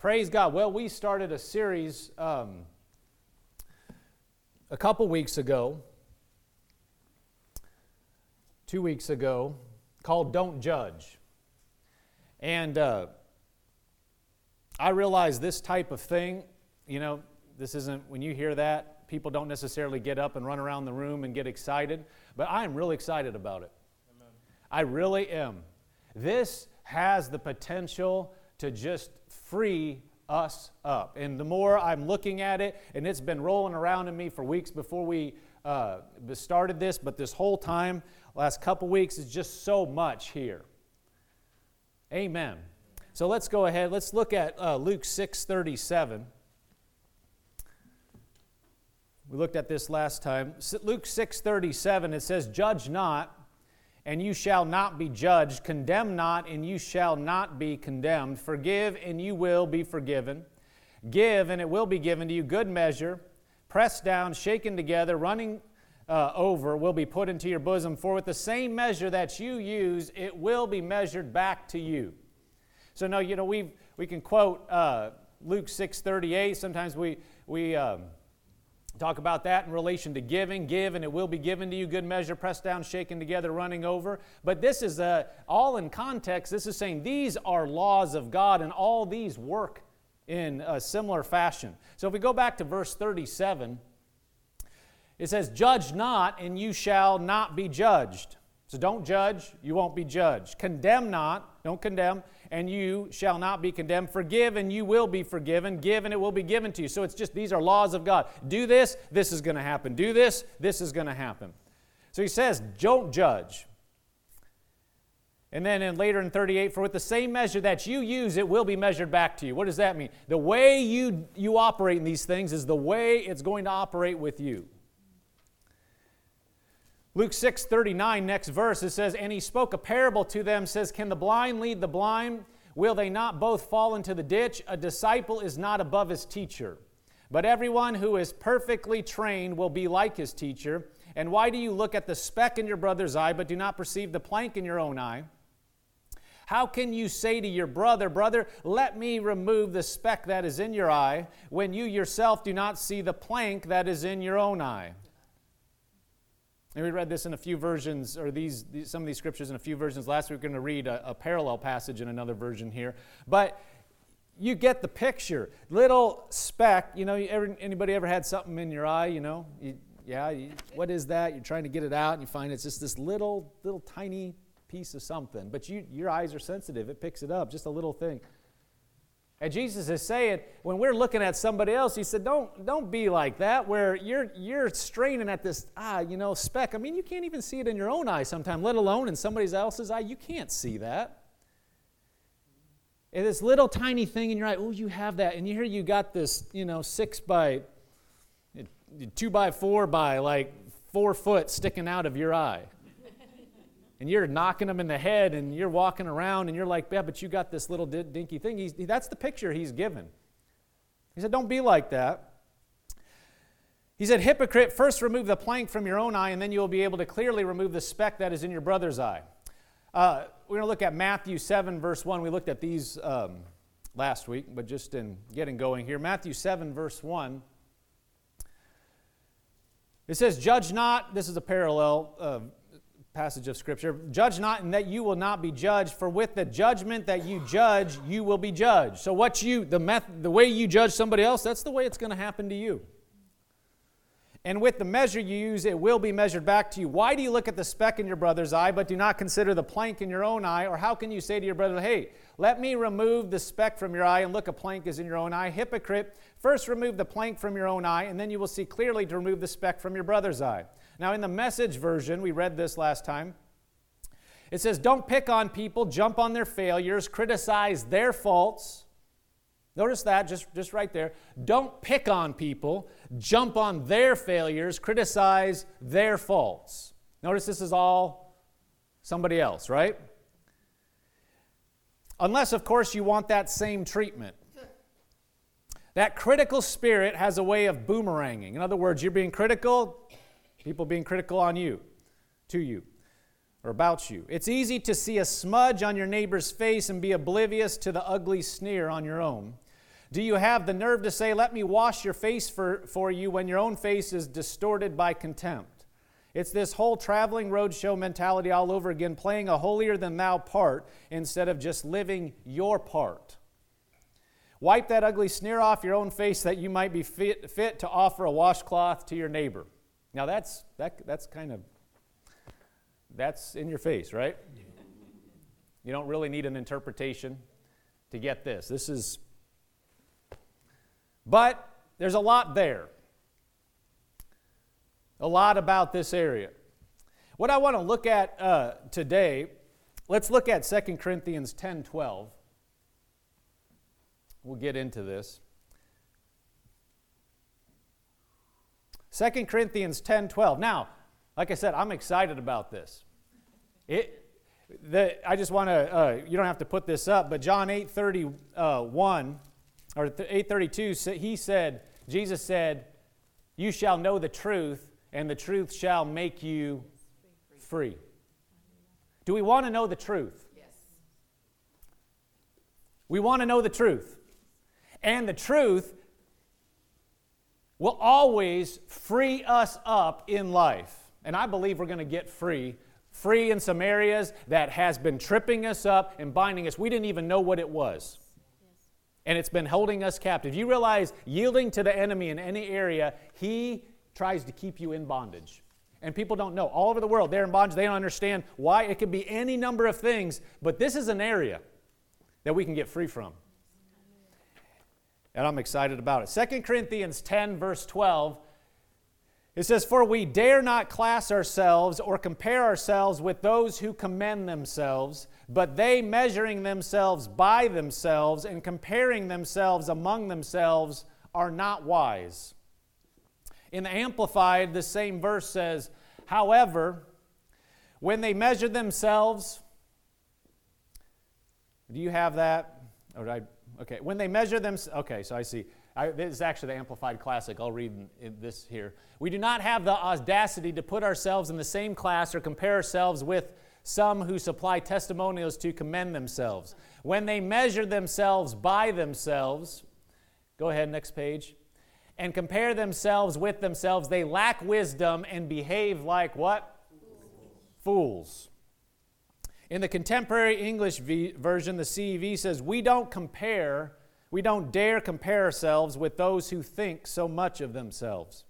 Praise God. Well, we started a series um, a couple weeks ago, two weeks ago, called Don't Judge. And uh, I realize this type of thing, you know, this isn't, when you hear that, people don't necessarily get up and run around the room and get excited, but I am really excited about it. Amen. I really am. This has the potential to just free us up. And the more I'm looking at it, and it's been rolling around in me for weeks before we uh, started this, but this whole time, last couple weeks, is just so much here. Amen. So let's go ahead. Let's look at uh, Luke 6 37. We looked at this last time. Luke 6 37, it says, Judge not and you shall not be judged. Condemn not, and you shall not be condemned. Forgive, and you will be forgiven. Give, and it will be given to you. Good measure, pressed down, shaken together, running uh, over, will be put into your bosom. For with the same measure that you use, it will be measured back to you. So, no, you know, we we can quote uh, Luke 6 38. Sometimes we, we, um, Talk about that in relation to giving. Give, and it will be given to you. Good measure, pressed down, shaken together, running over. But this is all in context. This is saying these are laws of God, and all these work in a similar fashion. So if we go back to verse 37, it says, Judge not, and you shall not be judged. So don't judge, you won't be judged. Condemn not, don't condemn, and you shall not be condemned. Forgive, and you will be forgiven. Give, and it will be given to you. So it's just these are laws of God. Do this, this is going to happen. Do this, this is going to happen. So he says, don't judge. And then in, later in 38, for with the same measure that you use, it will be measured back to you. What does that mean? The way you, you operate in these things is the way it's going to operate with you. Luke 6 39, next verse, it says, And he spoke a parable to them, says, Can the blind lead the blind? Will they not both fall into the ditch? A disciple is not above his teacher. But everyone who is perfectly trained will be like his teacher. And why do you look at the speck in your brother's eye, but do not perceive the plank in your own eye? How can you say to your brother, Brother, let me remove the speck that is in your eye, when you yourself do not see the plank that is in your own eye? And we read this in a few versions, or these, these some of these scriptures in a few versions. Last week, we're going to read a, a parallel passage in another version here. But you get the picture. Little speck, you know, ever, anybody ever had something in your eye, you know? You, yeah, you, what is that? You're trying to get it out, and you find it's just this little, little tiny piece of something. But you, your eyes are sensitive, it picks it up, just a little thing. And Jesus is saying, when we're looking at somebody else, he said, don't, don't be like that, where you're, you're straining at this, ah, you know, speck. I mean, you can't even see it in your own eye sometimes, let alone in somebody else's eye. You can't see that. And this little tiny thing in your eye, oh, you have that. And here you got this, you know, six by, two by four by like four foot sticking out of your eye and you're knocking them in the head and you're walking around and you're like, yeah, but you got this little dinky thing. He's, that's the picture he's given. He said, don't be like that. He said, Hypocrite, first remove the plank from your own eye, and then you will be able to clearly remove the speck that is in your brother's eye. Uh, we're going to look at Matthew 7, verse 1. We looked at these um, last week, but just in getting going here. Matthew 7, verse 1. It says, Judge not, this is a parallel uh, passage of Scripture. Judge not, and that you will not be judged, for with the judgment that you judge, you will be judged. So, what you, the, method, the way you judge somebody else, that's the way it's going to happen to you. And with the measure you use, it will be measured back to you. Why do you look at the speck in your brother's eye, but do not consider the plank in your own eye? Or how can you say to your brother, Hey, let me remove the speck from your eye, and look, a plank is in your own eye? Hypocrite, first remove the plank from your own eye, and then you will see clearly to remove the speck from your brother's eye. Now, in the message version, we read this last time. It says, Don't pick on people, jump on their failures, criticize their faults. Notice that just, just right there. Don't pick on people, jump on their failures, criticize their faults. Notice this is all somebody else, right? Unless, of course, you want that same treatment. That critical spirit has a way of boomeranging. In other words, you're being critical, People being critical on you, to you, or about you. It's easy to see a smudge on your neighbor's face and be oblivious to the ugly sneer on your own. Do you have the nerve to say, Let me wash your face for, for you when your own face is distorted by contempt? It's this whole traveling roadshow mentality all over again, playing a holier than thou part instead of just living your part. Wipe that ugly sneer off your own face that you might be fit, fit to offer a washcloth to your neighbor. Now that's that, that's kind of that's in your face, right? You don't really need an interpretation to get this. This is but there's a lot there. A lot about this area. What I want to look at uh, today, let's look at 2 Corinthians 10 12. We'll get into this. 2 Corinthians 10 12. Now, like I said, I'm excited about this. It, the, I just want to, uh, you don't have to put this up, but John 8 31, uh, or 832, he said, Jesus said, You shall know the truth, and the truth shall make you free. Do we want to know the truth? Yes. We want to know the truth. And the truth will always free us up in life. And I believe we're going to get free. Free in some areas that has been tripping us up and binding us. We didn't even know what it was. And it's been holding us captive. You realize yielding to the enemy in any area, he tries to keep you in bondage. And people don't know. All over the world, they're in bondage. They don't understand why. It could be any number of things, but this is an area that we can get free from and I'm excited about it. 2 Corinthians 10, verse 12, it says, For we dare not class ourselves or compare ourselves with those who commend themselves, but they measuring themselves by themselves and comparing themselves among themselves are not wise. In the Amplified, the same verse says, However, when they measure themselves, do you have that? Or did I Okay, when they measure them, okay, so I see. I, this is actually the Amplified Classic. I'll read this here. We do not have the audacity to put ourselves in the same class or compare ourselves with some who supply testimonials to commend themselves. When they measure themselves by themselves, go ahead, next page, and compare themselves with themselves, they lack wisdom and behave like what? Fools. In the contemporary English v- version, the CEV says, We don't compare, we don't dare compare ourselves with those who think so much of themselves,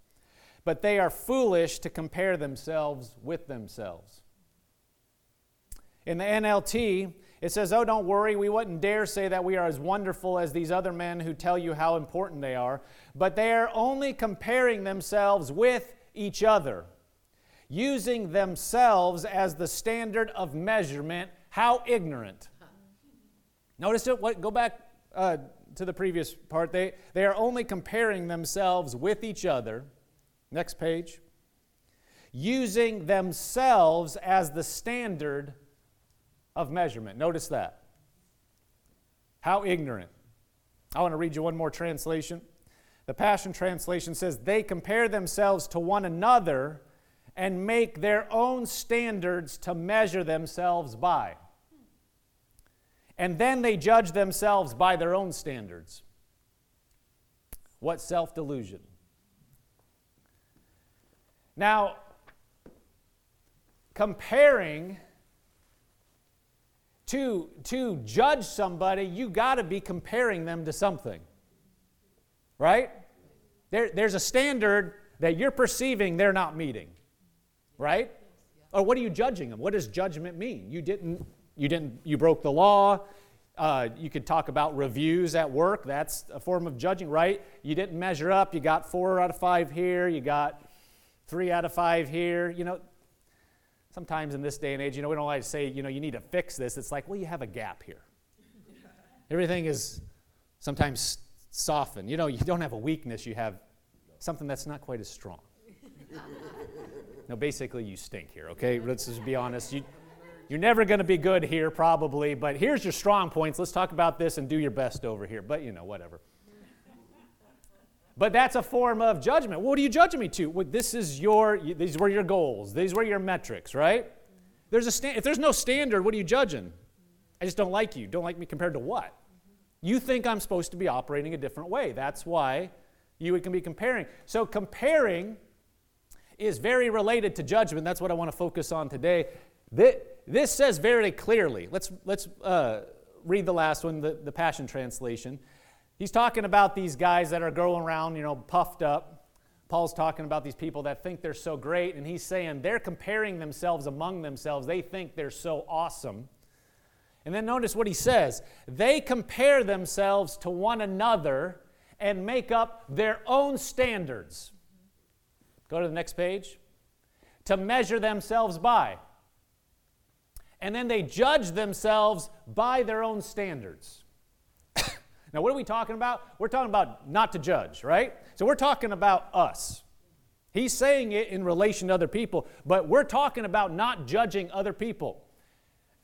but they are foolish to compare themselves with themselves. In the NLT, it says, Oh, don't worry, we wouldn't dare say that we are as wonderful as these other men who tell you how important they are, but they are only comparing themselves with each other using themselves as the standard of measurement. How ignorant. Notice it. What, go back uh, to the previous part. They, they are only comparing themselves with each other. Next page. Using themselves as the standard of measurement. Notice that. How ignorant. I want to read you one more translation. The Passion Translation says, They compare themselves to one another and make their own standards to measure themselves by. And then they judge themselves by their own standards. What self delusion. Now, comparing to, to judge somebody, you got to be comparing them to something. Right? There, there's a standard that you're perceiving they're not meeting right? Or what are you judging them? What does judgment mean? You didn't, you didn't, you broke the law. Uh, you could talk about reviews at work. That's a form of judging, right? You didn't measure up. You got four out of five here. You got three out of five here. You know, sometimes in this day and age, you know, we don't like to say, you know, you need to fix this. It's like, well, you have a gap here. Everything is sometimes softened. You know, you don't have a weakness. You have something that's not quite as strong. No, basically, you stink here, okay? Let's just be honest. You, you're never going to be good here, probably, but here's your strong points. Let's talk about this and do your best over here. But, you know, whatever. But that's a form of judgment. What are you judging me to? Well, this is your, these were your goals. These were your metrics, right? There's a sta- if there's no standard, what are you judging? I just don't like you. Don't like me compared to what? You think I'm supposed to be operating a different way. That's why you can be comparing. So, comparing is very related to judgment. That's what I want to focus on today. This says very clearly. Let's, let's uh, read the last one, the, the Passion Translation. He's talking about these guys that are going around, you know, puffed up. Paul's talking about these people that think they're so great, and he's saying they're comparing themselves among themselves. They think they're so awesome. And then notice what he says they compare themselves to one another and make up their own standards. Go to the next page. To measure themselves by. And then they judge themselves by their own standards. now, what are we talking about? We're talking about not to judge, right? So we're talking about us. He's saying it in relation to other people, but we're talking about not judging other people.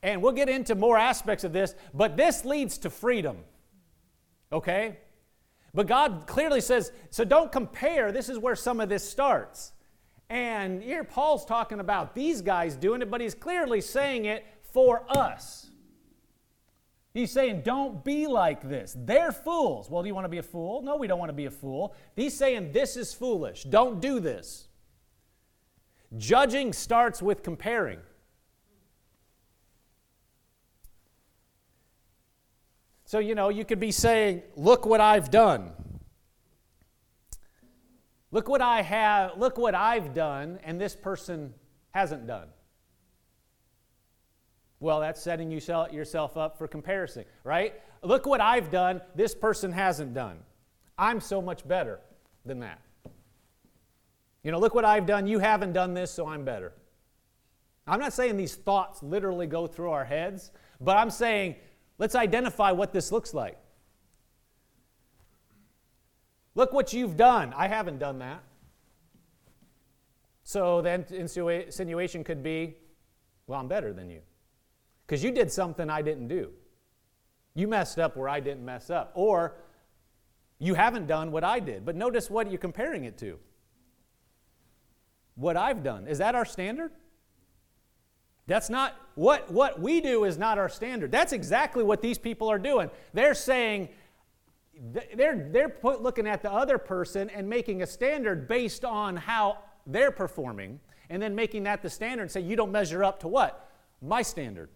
And we'll get into more aspects of this, but this leads to freedom. Okay? But God clearly says, so don't compare. This is where some of this starts. And here Paul's talking about these guys doing it, but he's clearly saying it for us. He's saying, don't be like this. They're fools. Well, do you want to be a fool? No, we don't want to be a fool. He's saying, this is foolish. Don't do this. Judging starts with comparing. So, you know, you could be saying, Look what I've done. Look what I have, look what I've done, and this person hasn't done. Well, that's setting yourself up for comparison, right? Look what I've done, this person hasn't done. I'm so much better than that. You know, look what I've done, you haven't done this, so I'm better. I'm not saying these thoughts literally go through our heads, but I'm saying Let's identify what this looks like. Look what you've done. I haven't done that. So the insinuation could be, well, I'm better than you. Because you did something I didn't do. You messed up where I didn't mess up. Or you haven't done what I did. But notice what you're comparing it to. What I've done. Is that our standard? That's not what, what we do is not our standard. That's exactly what these people are doing. They're saying, they're, they're put, looking at the other person and making a standard based on how they're performing, and then making that the standard and say, you don't measure up to what? My standard.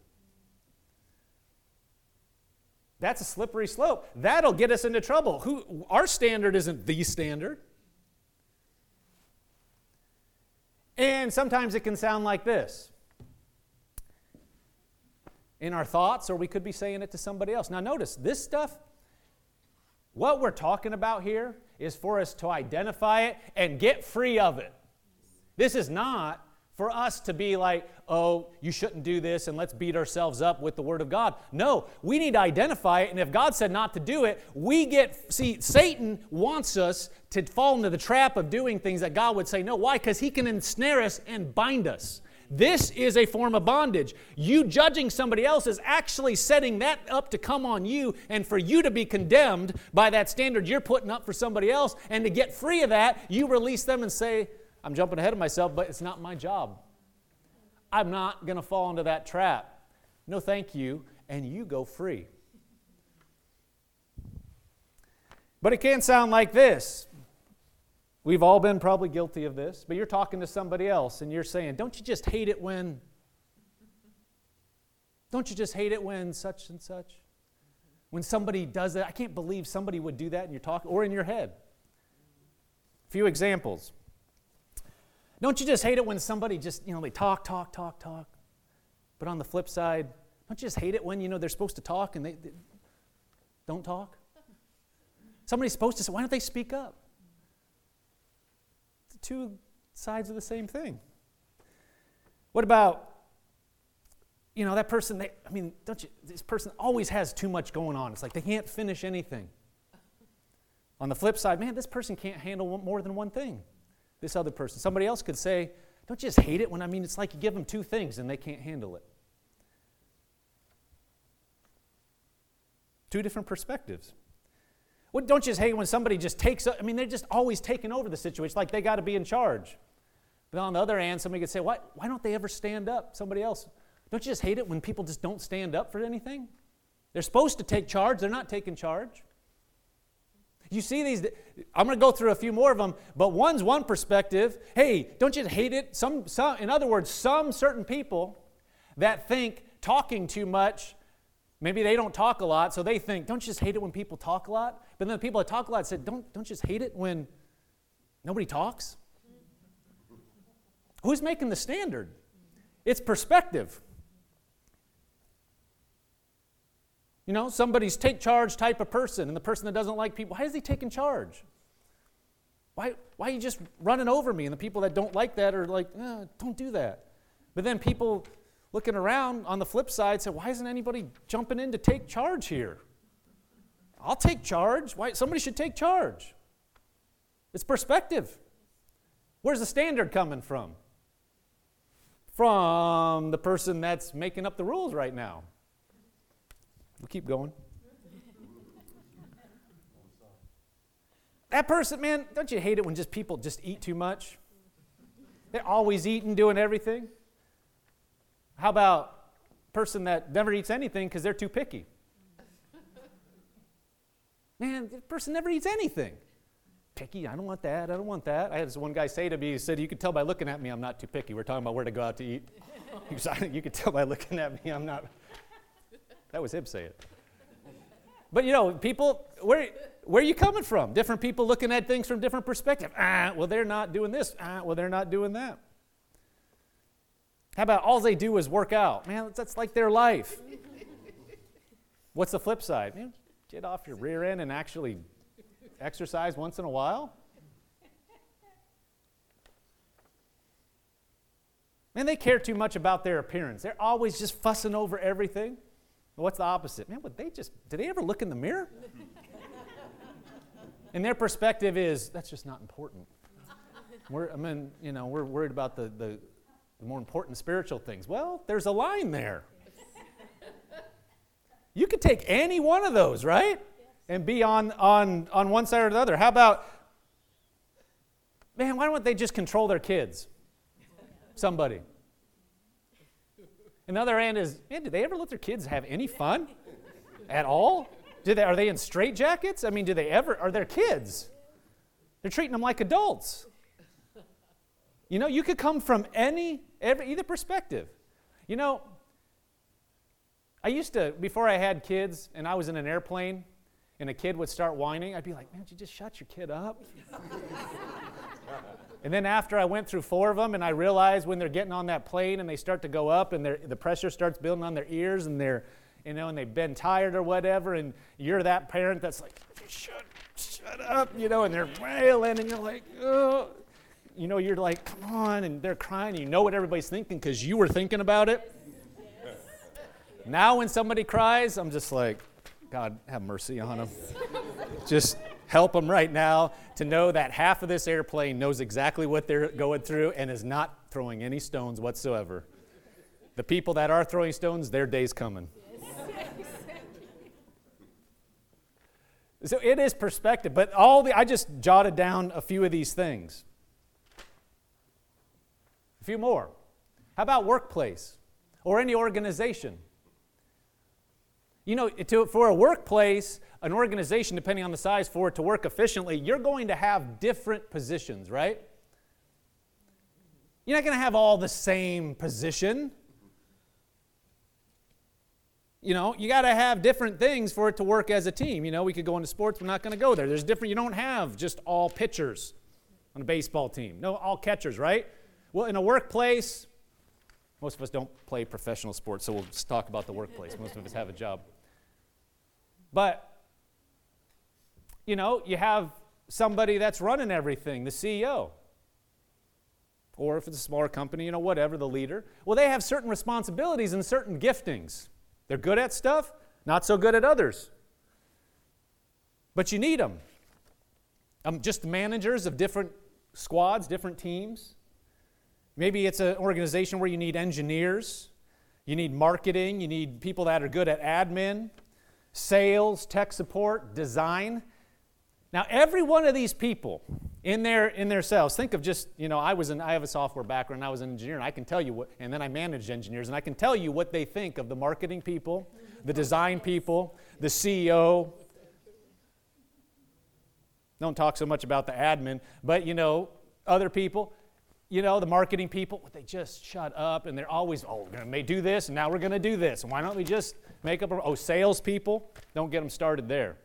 That's a slippery slope. That'll get us into trouble. Who, our standard isn't the standard. And sometimes it can sound like this in our thoughts, or we could be saying it to somebody else. Now, notice this stuff, what we're talking about here is for us to identify it and get free of it. This is not for us to be like, oh, you shouldn't do this and let's beat ourselves up with the Word of God. No, we need to identify it, and if God said not to do it, we get, see, Satan wants us to fall into the trap of doing things that God would say no. Why? Because he can ensnare us and bind us. This is a form of bondage. You judging somebody else is actually setting that up to come on you and for you to be condemned by that standard you're putting up for somebody else. And to get free of that, you release them and say, I'm jumping ahead of myself, but it's not my job. I'm not going to fall into that trap. No, thank you. And you go free. But it can sound like this We've all been probably guilty of this, but you're talking to somebody else and you're saying, Don't you just hate it when? Don't you just hate it when such and such? When somebody does that, I can't believe somebody would do that in your talk or in your head. A few examples. Don't you just hate it when somebody just, you know, they talk, talk, talk, talk? But on the flip side, don't you just hate it when, you know, they're supposed to talk and they, they don't talk? Somebody's supposed to say, why don't they speak up? Two sides of the same thing. What about, you know, that person, they, I mean, don't you, this person always has too much going on. It's like they can't finish anything. On the flip side, man, this person can't handle more than one thing. This other person. Somebody else could say, don't you just hate it when, I mean, it's like you give them two things and they can't handle it. Two different perspectives. What, don't you just hate when somebody just takes, I mean, they're just always taking over the situation, like they got to be in charge. But on the other hand, somebody could say, why, why don't they ever stand up? Somebody else. Don't you just hate it when people just don't stand up for anything? They're supposed to take charge, they're not taking charge. You see these, I'm going to go through a few more of them, but one's one perspective. Hey, don't you hate it? Some, some, in other words, some certain people that think talking too much, maybe they don't talk a lot, so they think, don't you just hate it when people talk a lot? But then the people that talk a lot said, don't, don't you just hate it when nobody talks? Who's making the standard? It's perspective. You know, somebody's take charge type of person, and the person that doesn't like people, why is he taking charge? Why, why are you just running over me? And the people that don't like that are like, eh, don't do that. But then people looking around on the flip side said, why isn't anybody jumping in to take charge here? I'll take charge. Why? Somebody should take charge. It's perspective. Where's the standard coming from? From the person that's making up the rules right now. We'll keep going. That person, man, don't you hate it when just people just eat too much? They're always eating, doing everything. How about person that never eats anything because they're too picky? Man, the person never eats anything. Picky, I don't want that, I don't want that. I had this one guy say to me, he said, You could tell by looking at me I'm not too picky. We're talking about where to go out to eat. you could tell by looking at me I'm not. That was him saying it. But you know, people, where, where are you coming from? Different people looking at things from different perspectives. Ah, well, they're not doing this. Ah, well, they're not doing that. How about all they do is work out? Man, that's like their life. What's the flip side? Man, get off your rear end and actually exercise once in a while. Man, they care too much about their appearance. They're always just fussing over everything. What's the opposite? Man, would they just, did they ever look in the mirror? and their perspective is, that's just not important. We're, I mean, you know, we're worried about the, the, the more important spiritual things. Well, there's a line there. You could take any one of those, right? And be on, on, on one side or the other. How about, man, why don't they just control their kids? Somebody. And the other end is, man, do they ever let their kids have any fun at all? Do they, are they in straitjackets? I mean, do they ever, are their kids? They're treating them like adults. You know, you could come from any, every, either perspective. You know, I used to, before I had kids and I was in an airplane and a kid would start whining, I'd be like, man, you just shut your kid up? And then after I went through four of them, and I realized when they're getting on that plane and they start to go up, and the pressure starts building on their ears, and they're, you know, and they've been tired or whatever, and you're that parent that's like, shut, shut up, you know, and they're wailing, and you're like, oh, you know, you're like, come on, and they're crying, and you know what everybody's thinking because you were thinking about it. Now, when somebody cries, I'm just like, God, have mercy on them. just help them right now to know that half of this airplane knows exactly what they're going through and is not throwing any stones whatsoever. The people that are throwing stones, their day's coming. so it is perspective, but all the I just jotted down a few of these things. Few more. How about workplace or any organization? You know, to, for a workplace, an organization, depending on the size, for it to work efficiently, you're going to have different positions, right? You're not going to have all the same position. You know, you got to have different things for it to work as a team. You know, we could go into sports, we're not going to go there. There's different, you don't have just all pitchers on a baseball team. No, all catchers, right? Well, in a workplace, most of us don't play professional sports, so we'll just talk about the workplace. Most of us have a job. But you know, you have somebody that's running everything, the CEO. Or if it's a smaller company, you know, whatever, the leader. Well, they have certain responsibilities and certain giftings. They're good at stuff, not so good at others. But you need them. Um, just managers of different squads, different teams. Maybe it's an organization where you need engineers, you need marketing, you need people that are good at admin, sales, tech support, design. Now, every one of these people in their in their cells, think of just, you know, I was in I have a software background, I was an engineer, and I can tell you what, and then I managed engineers, and I can tell you what they think of the marketing people the design people, the CEO. Don't talk so much about the admin, but you know, other people, you know, the marketing people, they just shut up and they're always, oh, we're going to do this and now we're going to do this. And why don't we just make up, a, oh, salespeople, don't get them started there.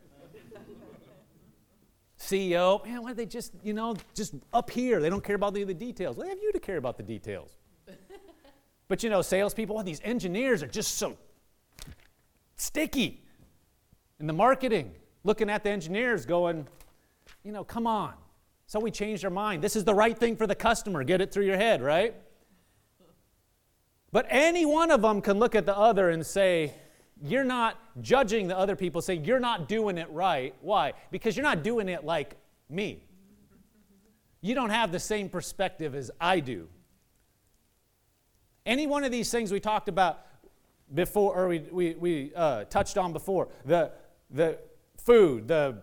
CEO, man, why do they just, you know, just up here? They don't care about any of the details. They have you to care about the details. but you know, salespeople, well, these engineers are just so sticky. In the marketing, looking at the engineers going, you know, come on. So we changed our mind. This is the right thing for the customer. Get it through your head, right? But any one of them can look at the other and say, you're not judging the other people, say, you're not doing it right. Why? Because you're not doing it like me. You don't have the same perspective as I do. Any one of these things we talked about before, or we, we, we uh, touched on before, the, the food, the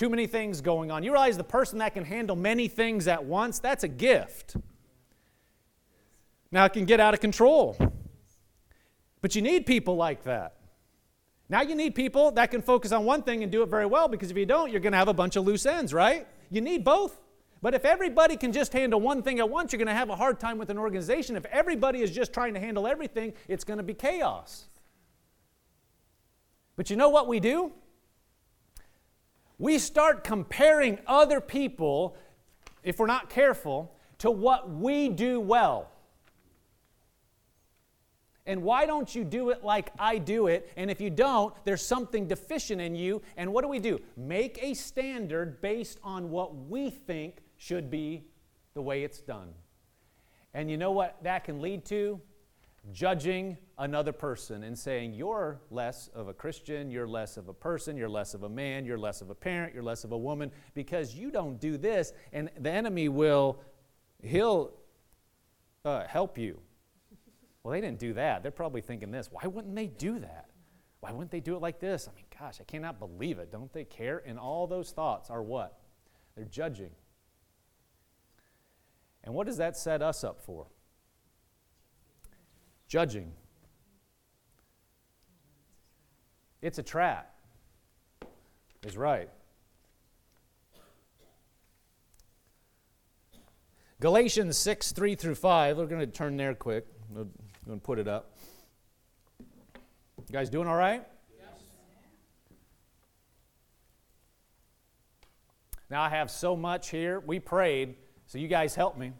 too many things going on. You realize the person that can handle many things at once, that's a gift. Now it can get out of control. But you need people like that. Now you need people that can focus on one thing and do it very well because if you don't, you're going to have a bunch of loose ends, right? You need both. But if everybody can just handle one thing at once, you're going to have a hard time with an organization. If everybody is just trying to handle everything, it's going to be chaos. But you know what we do? We start comparing other people, if we're not careful, to what we do well. And why don't you do it like I do it? And if you don't, there's something deficient in you. And what do we do? Make a standard based on what we think should be the way it's done. And you know what that can lead to? Judging another person and saying, You're less of a Christian, you're less of a person, you're less of a man, you're less of a parent, you're less of a woman because you don't do this. And the enemy will, he'll uh, help you well, they didn't do that. They're probably thinking this why wouldn't they do that? Why wouldn't they do it like this? I mean, gosh, I cannot believe it. Don't they care? And all those thoughts are what? They're judging. And what does that set us up for? Judging. It's a trap. Is right. Galatians 6, 3 through 5. We're going to turn there quick. I'm going to put it up. You guys doing all right? Yes. Now I have so much here. We prayed, so you guys help me.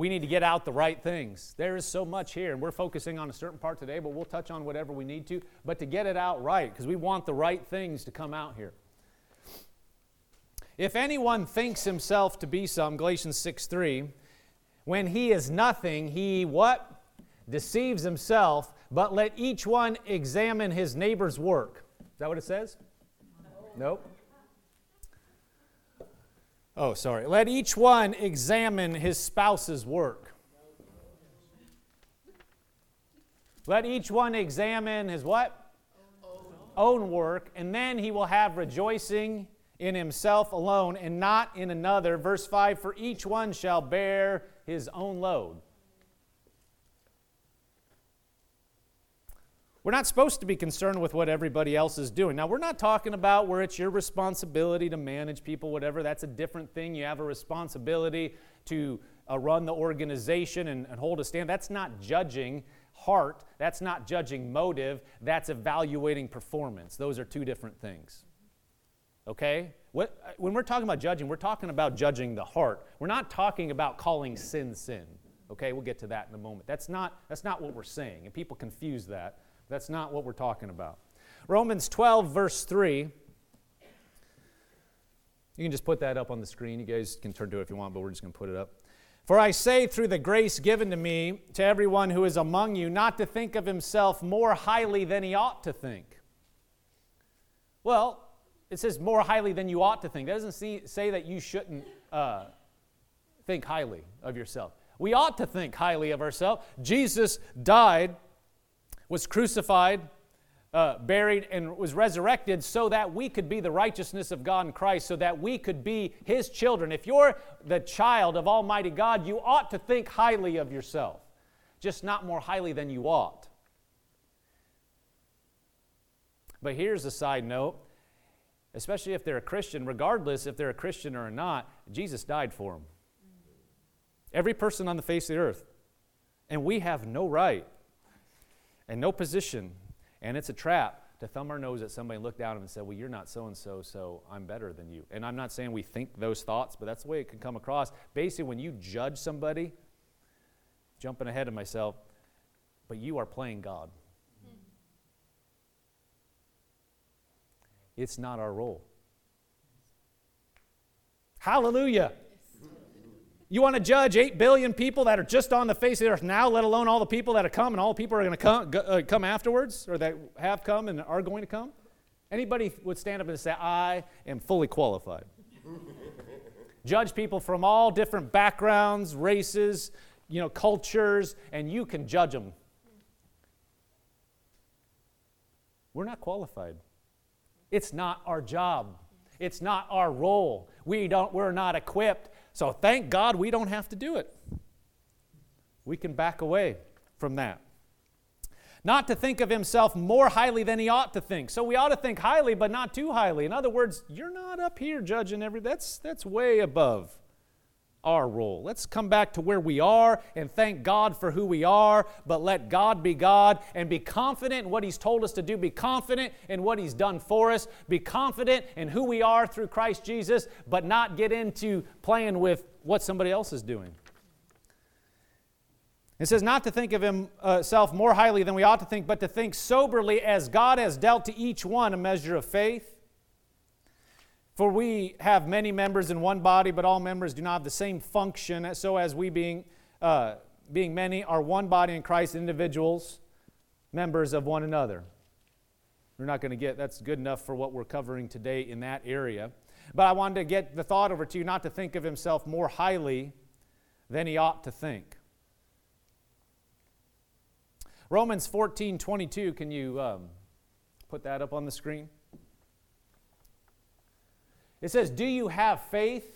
We need to get out the right things. There is so much here, and we're focusing on a certain part today, but we'll touch on whatever we need to. But to get it out right, because we want the right things to come out here. If anyone thinks himself to be some, Galatians 6 3, when he is nothing, he what? deceives himself, but let each one examine his neighbor's work. Is that what it says? No. Nope. Oh, sorry. Let each one examine his spouse's work. Let each one examine his what? Own work, and then he will have rejoicing in himself alone and not in another. Verse 5 For each one shall bear his own load. We're not supposed to be concerned with what everybody else is doing. Now, we're not talking about where it's your responsibility to manage people, whatever. That's a different thing. You have a responsibility to uh, run the organization and, and hold a stand. That's not judging heart. That's not judging motive. That's evaluating performance. Those are two different things. Okay? What, uh, when we're talking about judging, we're talking about judging the heart. We're not talking about calling sin sin. Okay, we'll get to that in a moment. That's not, that's not what we're saying, and people confuse that. That's not what we're talking about. Romans 12, verse 3. You can just put that up on the screen. You guys can turn to it if you want, but we're just going to put it up. For I say, through the grace given to me, to everyone who is among you, not to think of himself more highly than he ought to think. Well, it says more highly than you ought to think. That doesn't see, say that you shouldn't uh, think highly of yourself. We ought to think highly of ourselves. Jesus died was crucified, uh, buried, and was resurrected so that we could be the righteousness of God in Christ, so that we could be His children. If you're the child of Almighty God, you ought to think highly of yourself, just not more highly than you ought. But here's a side note especially if they're a Christian, regardless if they're a Christian or not, Jesus died for them. Every person on the face of the earth. And we have no right and no position, and it's a trap to thumb our nose at somebody and look down at them and say, Well, you're not so and so, so I'm better than you. And I'm not saying we think those thoughts, but that's the way it can come across. Basically, when you judge somebody, jumping ahead of myself, but you are playing God. It's not our role. Hallelujah. You want to judge 8 billion people that are just on the face of the earth now, let alone all the people that have come and all the people are going to come, uh, come afterwards or that have come and are going to come? Anybody would stand up and say, I am fully qualified. judge people from all different backgrounds, races, you know, cultures, and you can judge them. We're not qualified. It's not our job. It's not our role. We don't, we're not equipped. So thank God we don't have to do it. We can back away from that. Not to think of himself more highly than he ought to think. So we ought to think highly, but not too highly. In other words, you're not up here judging every that's that's way above our role. Let's come back to where we are and thank God for who we are, but let God be God and be confident in what He's told us to do. Be confident in what He's done for us. Be confident in who we are through Christ Jesus, but not get into playing with what somebody else is doing. It says not to think of himself more highly than we ought to think, but to think soberly as God has dealt to each one a measure of faith. For we have many members in one body, but all members do not have the same function. So, as we being, uh, being many are one body in Christ, individuals, members of one another. We're not going to get, that's good enough for what we're covering today in that area. But I wanted to get the thought over to you not to think of himself more highly than he ought to think. Romans 14 22, can you um, put that up on the screen? It says, Do you have faith?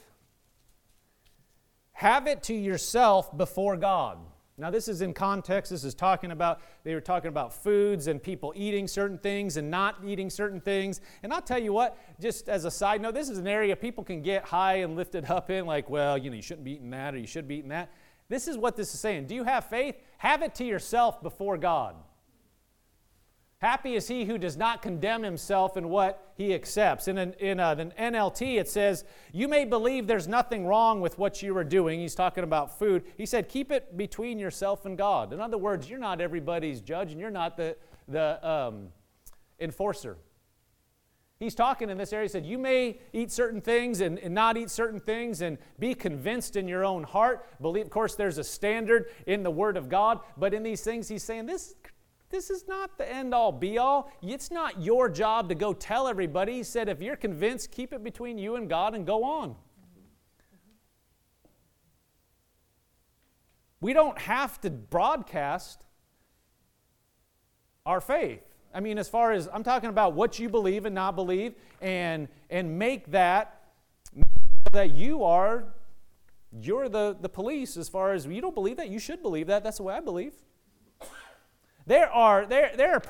Have it to yourself before God. Now, this is in context. This is talking about, they were talking about foods and people eating certain things and not eating certain things. And I'll tell you what, just as a side note, this is an area people can get high and lifted up in, like, well, you know, you shouldn't be eating that or you should be eating that. This is what this is saying. Do you have faith? Have it to yourself before God. Happy is he who does not condemn himself in what he accepts. In, an, in uh, an NLT, it says, You may believe there's nothing wrong with what you are doing. He's talking about food. He said, Keep it between yourself and God. In other words, you're not everybody's judge and you're not the, the um, enforcer. He's talking in this area. He said, You may eat certain things and, and, not eat certain things and be convinced in your own heart. Believe, of course, there's a standard in the Word of God, but in these things, he's saying this this is not the end all be all. It's not your job to go tell everybody. He said, if you're convinced, keep it between you and God and go on. We don't have to broadcast our faith. I mean, as far as I'm talking about what you believe and not believe, and and make that that you are you're the, the police as far as you don't believe that, you should believe that. That's the way I believe. There are, there, there are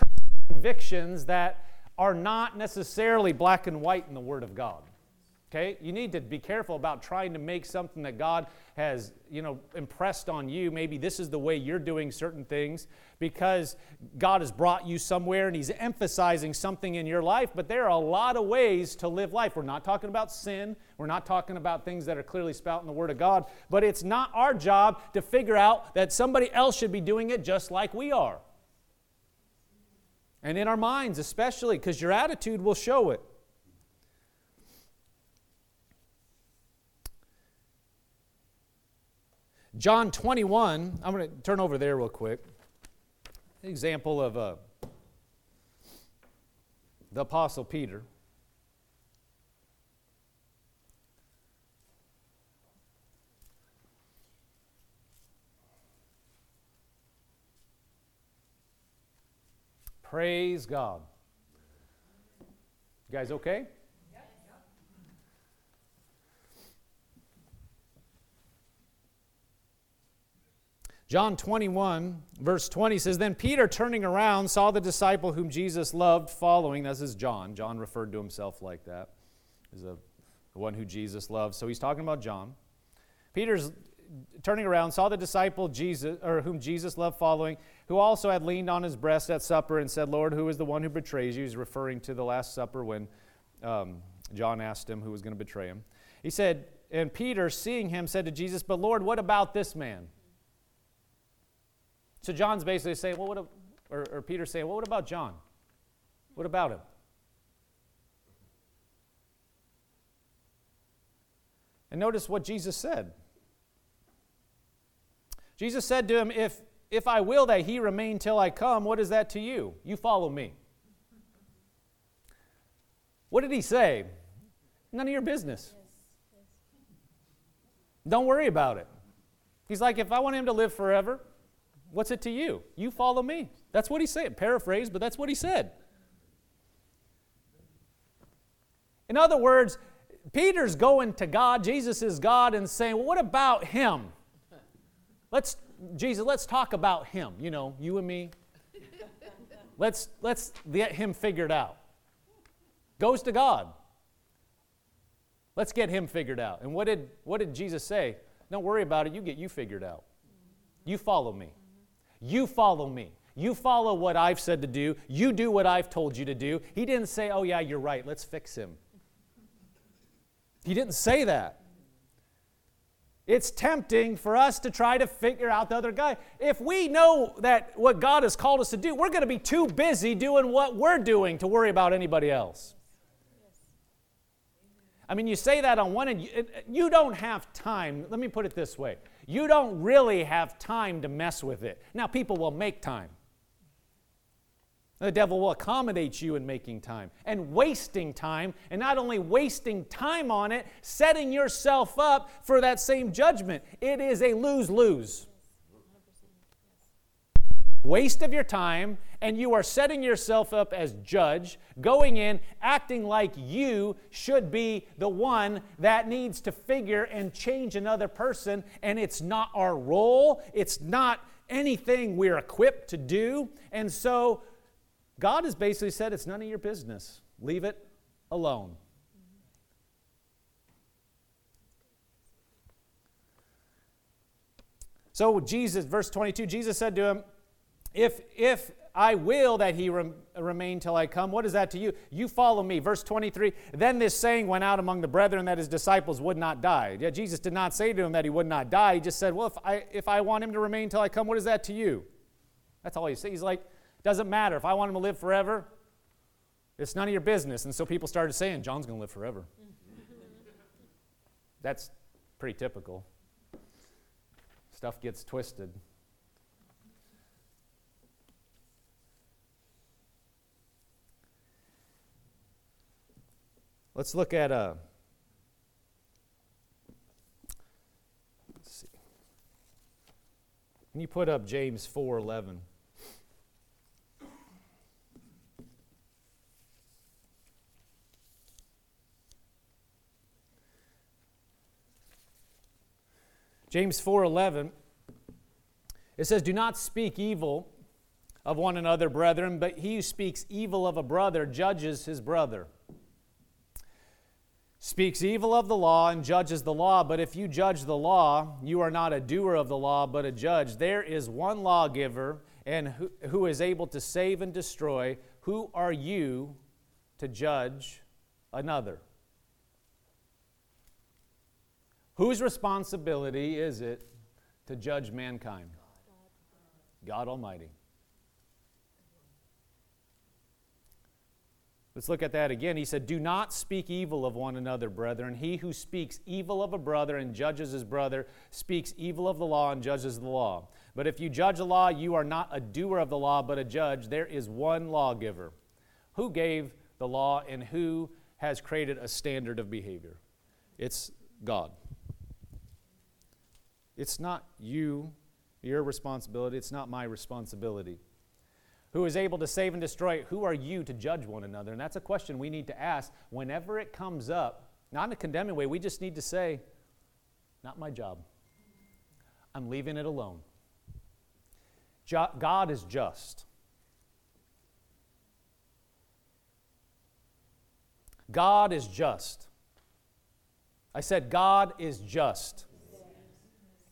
convictions that are not necessarily black and white in the Word of God. Okay? You need to be careful about trying to make something that God has, you know, impressed on you. Maybe this is the way you're doing certain things because God has brought you somewhere and He's emphasizing something in your life. But there are a lot of ways to live life. We're not talking about sin. We're not talking about things that are clearly spout in the Word of God. But it's not our job to figure out that somebody else should be doing it just like we are and in our minds, especially, because your attitude will show it. John 21, I'm going to turn over there real quick. Example of uh, the Apostle Peter. Praise God. You guys okay? John 21, verse 20 says, Then Peter, turning around, saw the disciple whom Jesus loved following. This is John. John referred to himself like that, as the one who Jesus loved. So he's talking about John. Peter's turning around, saw the disciple Jesus, or whom Jesus loved following, who also had leaned on his breast at supper and said, Lord, who is the one who betrays you? He's referring to the Last Supper when um, John asked him who was going to betray him. He said, and Peter, seeing him, said to Jesus, But Lord, what about this man? So John's basically saying, well, what, or, or Peter's saying, well, what about John? What about him? And notice what Jesus said. Jesus said to him, If, if I will that he remain till I come, what is that to you? You follow me. What did he say? None of your business. Don't worry about it. He's like, if I want him to live forever, What's it to you? You follow me. That's what he said. Paraphrase, but that's what he said. In other words, Peter's going to God, Jesus is God, and saying, well, What about him? Let's, Jesus, let's talk about him. You know, you and me. Let's, let's get him figured out. Goes to God. Let's get him figured out. And what did, what did Jesus say? Don't worry about it, you get you figured out. You follow me. You follow me. You follow what I've said to do. You do what I've told you to do. He didn't say, Oh, yeah, you're right. Let's fix him. He didn't say that. It's tempting for us to try to figure out the other guy. If we know that what God has called us to do, we're going to be too busy doing what we're doing to worry about anybody else. I mean, you say that on one end, you don't have time. Let me put it this way you don't really have time to mess with it. Now, people will make time. The devil will accommodate you in making time and wasting time, and not only wasting time on it, setting yourself up for that same judgment. It is a lose lose waste of your time, and you are setting yourself up as judge, going in, acting like you should be the one that needs to figure and change another person, and it's not our role, it's not anything we're equipped to do. And so God has basically said it's none of your business. Leave it alone. So, Jesus, verse 22, Jesus said to him, if, if I will that he rem- remain till I come, what is that to you? You follow me. Verse 23 Then this saying went out among the brethren that his disciples would not die. Yeah, Jesus did not say to him that he would not die. He just said, Well, if I, if I want him to remain till I come, what is that to you? That's all he said. He's like, Doesn't matter. If I want him to live forever, it's none of your business. And so people started saying, John's going to live forever. That's pretty typical. Stuff gets twisted. Let's look at uh, let's see. Can you put up James 4:11? James 4:11 it says do not speak evil of one another brethren but he who speaks evil of a brother judges his brother speaks evil of the law and judges the law. But if you judge the law, you are not a doer of the law, but a judge. There is one lawgiver and who, who is able to save and destroy. Who are you to judge another? Whose responsibility is it to judge mankind? God Almighty. Let's look at that again. He said, Do not speak evil of one another, brethren. He who speaks evil of a brother and judges his brother speaks evil of the law and judges the law. But if you judge the law, you are not a doer of the law, but a judge. There is one lawgiver. Who gave the law and who has created a standard of behavior? It's God. It's not you, your responsibility. It's not my responsibility who is able to save and destroy, who are you to judge one another? And that's a question we need to ask whenever it comes up, not in a condemning way. We just need to say, not my job. I'm leaving it alone. God is just. God is just. I said, God is just.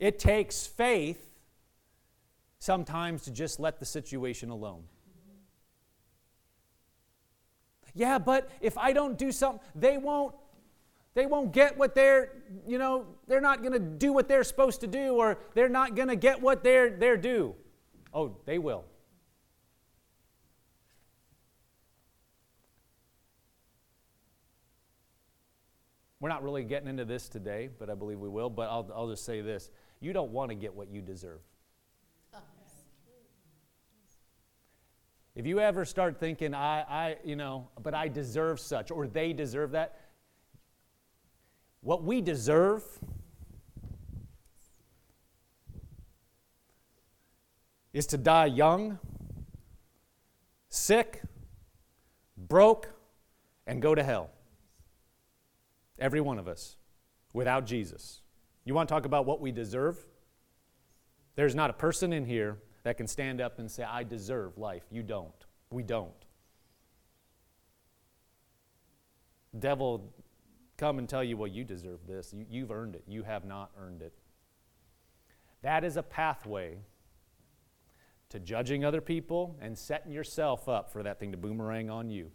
It takes faith sometimes to just let the situation alone. Yeah, but if I don't do something, they won't they won't get what they're, you know, they're not going to do what they're supposed to do or they're not going to get what they're they're due. Oh, they will. We're not really getting into this today, but I believe we will. But I'll, I'll just say this you don't want to get what you deserve. If you ever start thinking, I, I, you know, but I deserve such, or they deserve that, what we deserve is to die young, sick, broke, and go to hell. Every one of us, without Jesus. You want to talk about what we deserve? There's not a person in here that can stand up and say, I deserve life. You don't. We don't. Devil come and tell you, well, you deserve this. You, you've earned it. You have not earned it. That is a pathway to judging other people and setting yourself up for that thing to boomerang on you.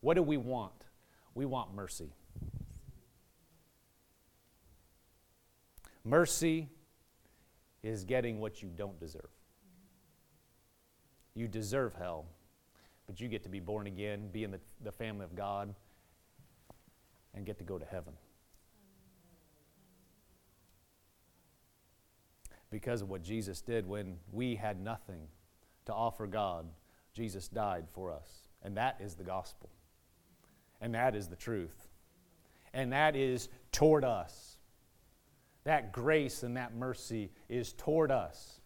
What do we want? We want mercy. Mercy is getting what you don't deserve. You deserve hell, but you get to be born again, be in the, the family of God, and get to go to heaven. Because of what Jesus did when we had nothing to offer God, Jesus died for us. And that is the gospel. And that is the truth. And that is toward us. That grace and that mercy is toward us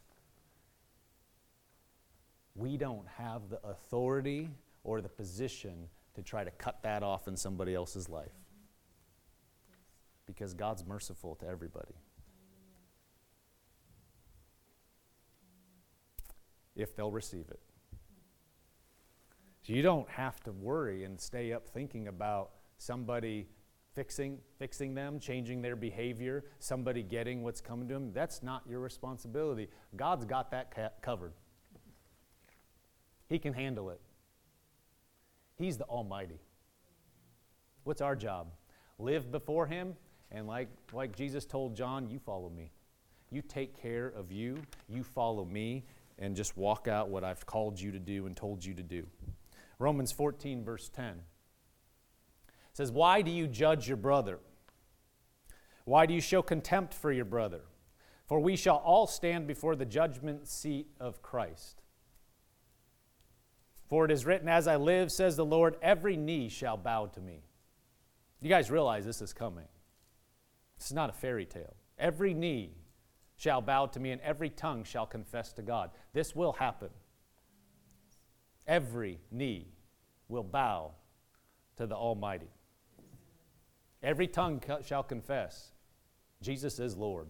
we don't have the authority or the position to try to cut that off in somebody else's life. Because God's merciful to everybody. If they'll receive it. So you don't have to worry and stay up thinking about somebody fixing fixing them, changing their behavior, somebody getting what's coming to them. That's not your responsibility. God's got that ca- covered. He can handle it. He's the Almighty. What's our job? Live before Him, and like, like Jesus told John, you follow me. You take care of you, you follow me, and just walk out what I've called you to do and told you to do. Romans 14, verse 10 says, Why do you judge your brother? Why do you show contempt for your brother? For we shall all stand before the judgment seat of Christ. For it is written, As I live, says the Lord, every knee shall bow to me. You guys realize this is coming. This is not a fairy tale. Every knee shall bow to me, and every tongue shall confess to God. This will happen. Every knee will bow to the Almighty. Every tongue shall confess Jesus is Lord.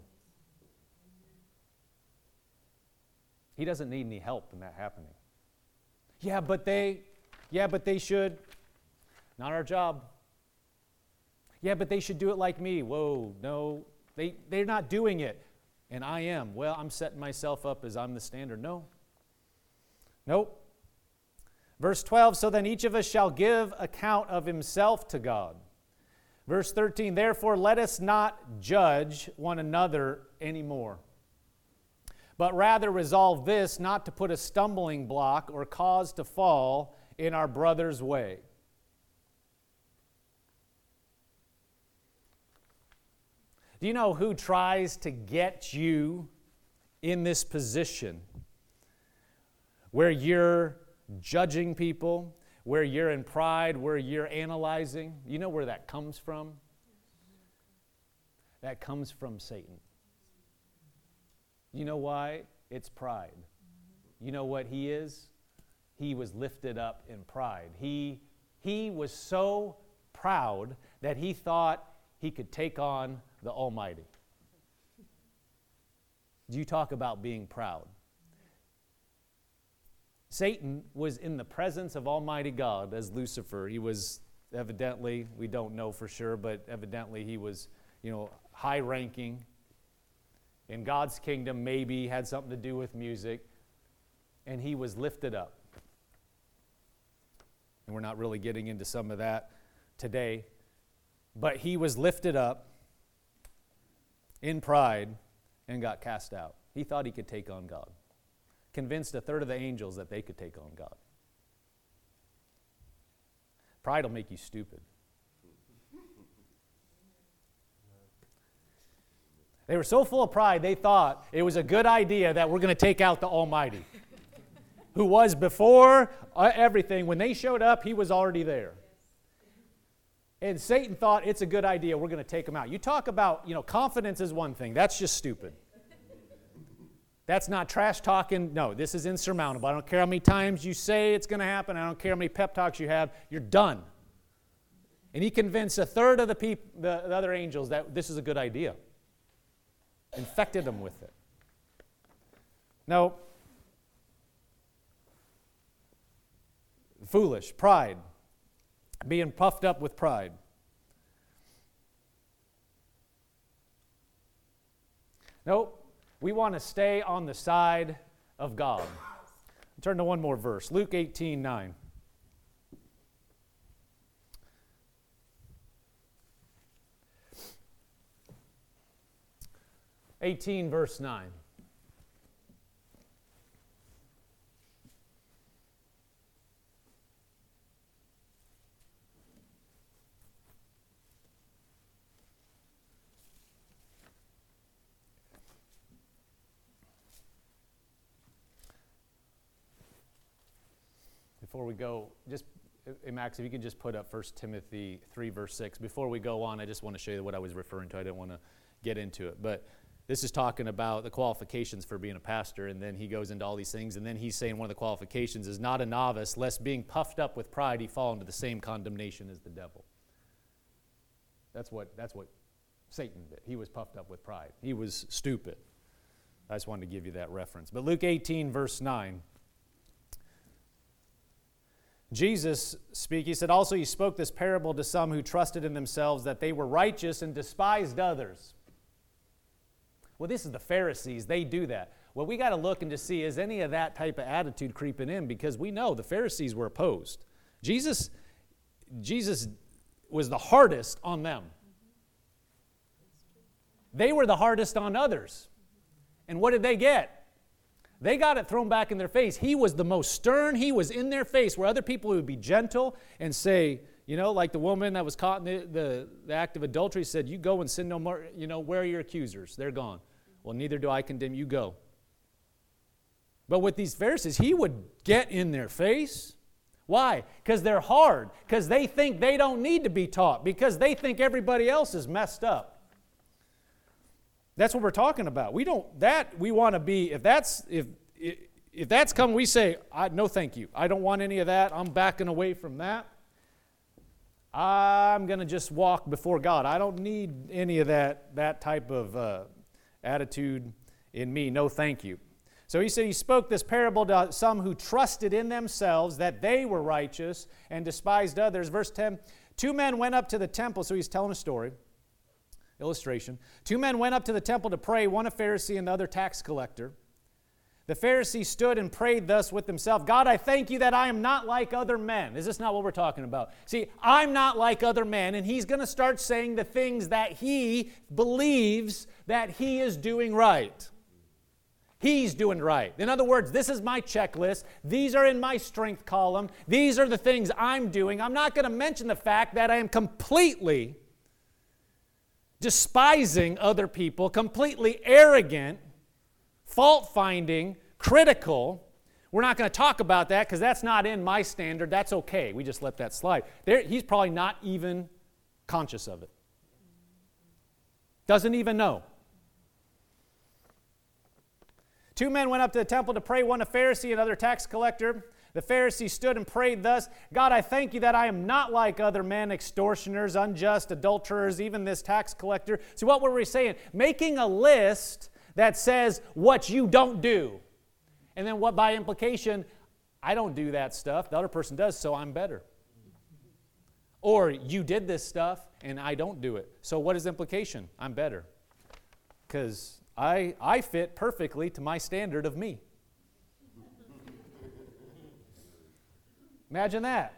He doesn't need any help in that happening. Yeah, but they, yeah, but they should. Not our job. Yeah, but they should do it like me. Whoa, no, they, they're not doing it. And I am. Well, I'm setting myself up as I'm the standard. No. Nope. Verse 12 So then each of us shall give account of himself to God. Verse 13 Therefore let us not judge one another anymore but rather resolve this not to put a stumbling block or cause to fall in our brother's way. Do you know who tries to get you in this position where you're judging people, where you're in pride, where you're analyzing? You know where that comes from? That comes from Satan. You know why? It's pride. You know what he is? He was lifted up in pride. He, he was so proud that he thought he could take on the Almighty. Do you talk about being proud? Satan was in the presence of Almighty God as Lucifer. He was evidently, we don't know for sure, but evidently he was, you know, high ranking in God's kingdom, maybe had something to do with music, and he was lifted up. And we're not really getting into some of that today, but he was lifted up in pride and got cast out. He thought he could take on God convinced a third of the angels that they could take on God. Pride will make you stupid. They were so full of pride, they thought it was a good idea that we're going to take out the Almighty, who was before uh, everything. When they showed up, he was already there. And Satan thought it's a good idea, we're going to take him out. You talk about, you know, confidence is one thing, that's just stupid. That's not trash talking. No, this is insurmountable. I don't care how many times you say it's going to happen. I don't care how many pep talks you have. You're done. And he convinced a third of the, peop- the, the other angels that this is a good idea. Infected them with it. No. Foolish, pride, being puffed up with pride. Nope. We want to stay on the side of God. Turn to one more verse Luke 18 9. Eighteen verse nine. Before we go, just Max, if you could just put up 1 Timothy 3, verse 6. Before we go on, I just want to show you what I was referring to. I didn't want to get into it. But this is talking about the qualifications for being a pastor, and then he goes into all these things, and then he's saying one of the qualifications is not a novice, lest being puffed up with pride he fall into the same condemnation as the devil. That's what, that's what Satan did. He was puffed up with pride, he was stupid. I just wanted to give you that reference. But Luke 18, verse 9. Jesus speak, he said, also he spoke this parable to some who trusted in themselves that they were righteous and despised others. Well, this is the Pharisees. They do that. Well, we got to look and to see is any of that type of attitude creeping in because we know the Pharisees were opposed. Jesus, Jesus was the hardest on them. They were the hardest on others. And what did they get? They got it thrown back in their face. He was the most stern. He was in their face, where other people would be gentle and say, you know, like the woman that was caught in the, the, the, act of adultery said, You go and sin no more. You know, where are your accusers? They're gone. Well, neither do I condemn you. Go. But with these Pharisees, he would get in their face. Why? Because they're hard. Because they think they don't need to be taught. Because they think everybody else is messed up. That's what we're talking about. We don't that we want to be if that's if if that's come we say no thank you. I don't want any of that. I'm backing away from that. I'm going to just walk before God. I don't need any of that that type of uh, attitude in me. No thank you. So he said he spoke this parable to some who trusted in themselves that they were righteous and despised others. Verse 10 Two men went up to the temple, so he's telling a story illustration. Two men went up to the temple to pray, one a Pharisee and the other tax collector. The Pharisee stood and prayed thus with himself God, I thank you that I am not like other men. Is this not what we're talking about? See, I'm not like other men, and he's going to start saying the things that he believes that he is doing right. He's doing right. In other words, this is my checklist. These are in my strength column. These are the things I'm doing. I'm not going to mention the fact that I am completely despising other people, completely arrogant, fault finding, critical. We're not going to talk about that because that's not in my standard. That's okay. We just let that slide. There, he's probably not even conscious of it, doesn't even know. Two men went up to the temple to pray, one a Pharisee, another tax collector. The Pharisee stood and prayed thus God, I thank you that I am not like other men, extortioners, unjust, adulterers, even this tax collector. So, what were we saying? Making a list that says what you don't do. And then, what by implication, I don't do that stuff. The other person does, so I'm better. Or you did this stuff and I don't do it. So what is implication? I'm better. Because I, I fit perfectly to my standard of me. Imagine that.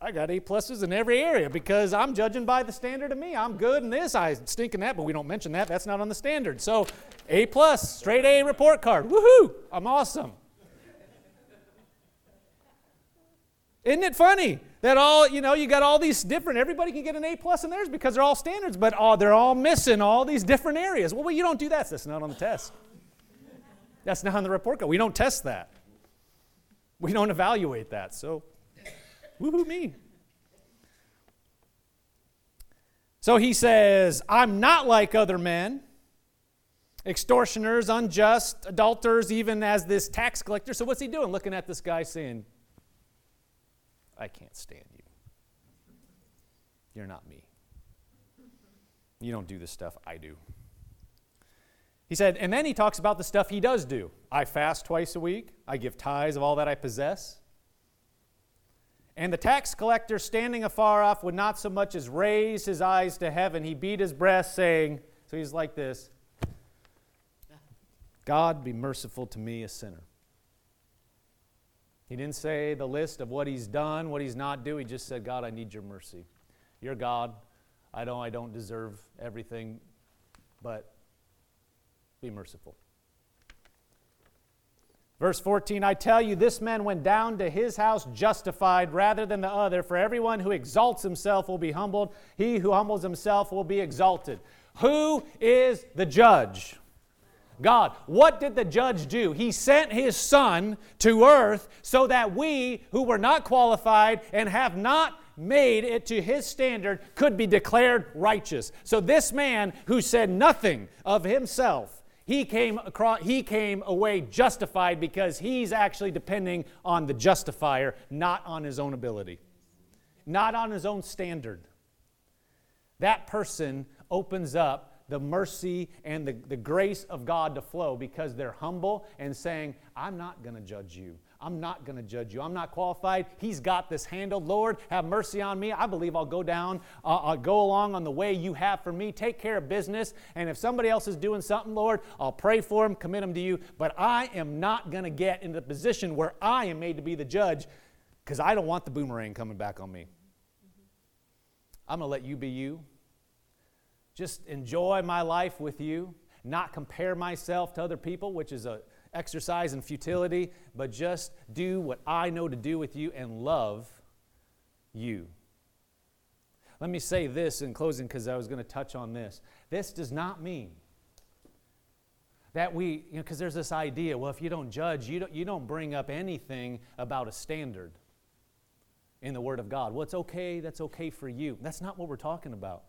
I got A pluses in every area because I'm judging by the standard of me. I'm good in this, I stink in that, but we don't mention that. That's not on the standard. So A plus, straight A report card. Woohoo! I'm awesome. Isn't it funny that all, you know, you got all these different, everybody can get an A plus in theirs because they're all standards, but oh, they're all missing all these different areas. Well, well, you don't do that. That's not on the test. That's not on the report card. We don't test that. We don't evaluate that. So Woohoo me. So he says, I'm not like other men, extortioners, unjust, adulterers, even as this tax collector. So what's he doing? Looking at this guy saying, I can't stand you. You're not me. You don't do the stuff I do. He said, and then he talks about the stuff he does do. I fast twice a week. I give tithes of all that I possess. And the tax collector, standing afar off, would not so much as raise his eyes to heaven. He beat his breast, saying, So he's like this God, be merciful to me, a sinner. He didn't say the list of what he's done, what he's not do. He just said, God, I need your mercy. You're God. I know I don't deserve everything, but be merciful. Verse 14, I tell you, this man went down to his house justified rather than the other. For everyone who exalts himself will be humbled, he who humbles himself will be exalted. Who is the judge? God. What did the judge do? He sent his son to earth so that we, who were not qualified and have not made it to his standard, could be declared righteous. So this man who said nothing of himself he came, across, he came away justified because he's actually depending on the justifier, not on his own ability, not on his own standard. That person opens up the mercy and the, the grace of God to flow because they're humble and saying, I'm not going to judge you. I'm not going to judge you. I'm not qualified. He's got this handled. Lord, have mercy on me. I believe I'll go down, uh, I'll go along on the way you have for me. Take care of business. And if somebody else is doing something, Lord, I'll pray for them, commit them to you. But I am not going to get into the position where I am made to be the judge because I don't want the boomerang coming back on me. I'm going to let you be you. Just enjoy my life with you, not compare myself to other people, which is a exercise in futility, but just do what I know to do with you and love you. Let me say this in closing because I was going to touch on this. This does not mean that we, you know, because there's this idea, well, if you don't judge, you don't, you don't bring up anything about a standard in the Word of God. What's okay, that's okay for you. That's not what we're talking about.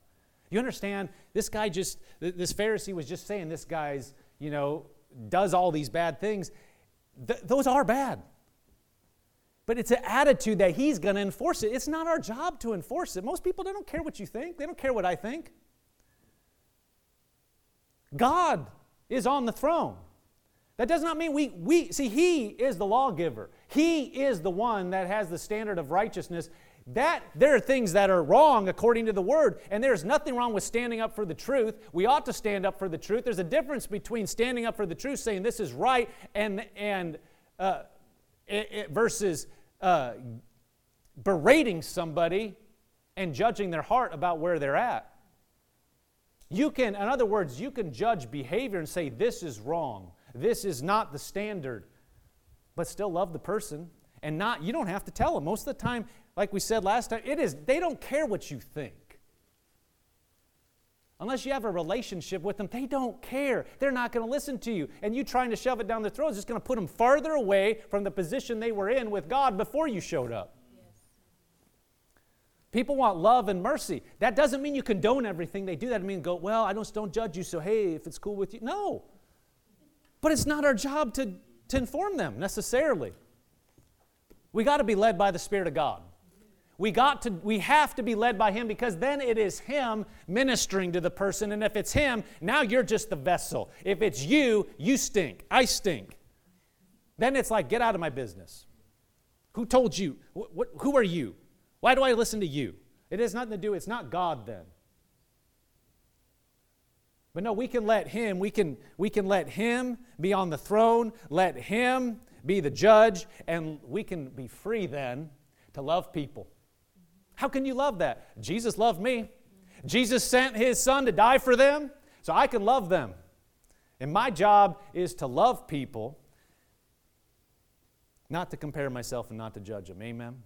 You understand? This guy just, this Pharisee was just saying this guy's, you know, does all these bad things, th- those are bad. But it's an attitude that he's going to enforce it. It's not our job to enforce it. Most people, they don't care what you think, they don't care what I think. God is on the throne. That does not mean we, we see, He is the lawgiver. He is the one that has the standard of righteousness, that there are things that are wrong according to the word and there's nothing wrong with standing up for the truth. We ought to stand up for the truth. There's a difference between standing up for the truth saying this is right and and uh, it, it versus uh, berating somebody and judging their heart about where they're at. You can in other words you can judge behavior and say this is wrong. This is not the standard. But still love the person and not you don't have to tell them. Most of the time like we said last time, it is, they don't care what you think. Unless you have a relationship with them, they don't care. They're not going to listen to you. And you trying to shove it down their throat is just going to put them farther away from the position they were in with God before you showed up. People want love and mercy. That doesn't mean you condone everything they do. That means go, well, I just don't judge you, so hey, if it's cool with you. No. But it's not our job to, to inform them necessarily. We got to be led by the Spirit of God. We got to we have to be led by him because then it is him ministering to the person and if it's him, now you're just the vessel. If it's you, you stink. I stink. Then it's like, get out of my business. Who told you? Who are you? Why do I listen to you? It has nothing to do, it's not God then. But no, we can let him, we can, we can let him be on the throne, let him be the judge, and we can be free then to love people. How can you love that? Jesus loved me. Jesus sent his son to die for them, so I can love them. And my job is to love people, not to compare myself and not to judge them. Amen.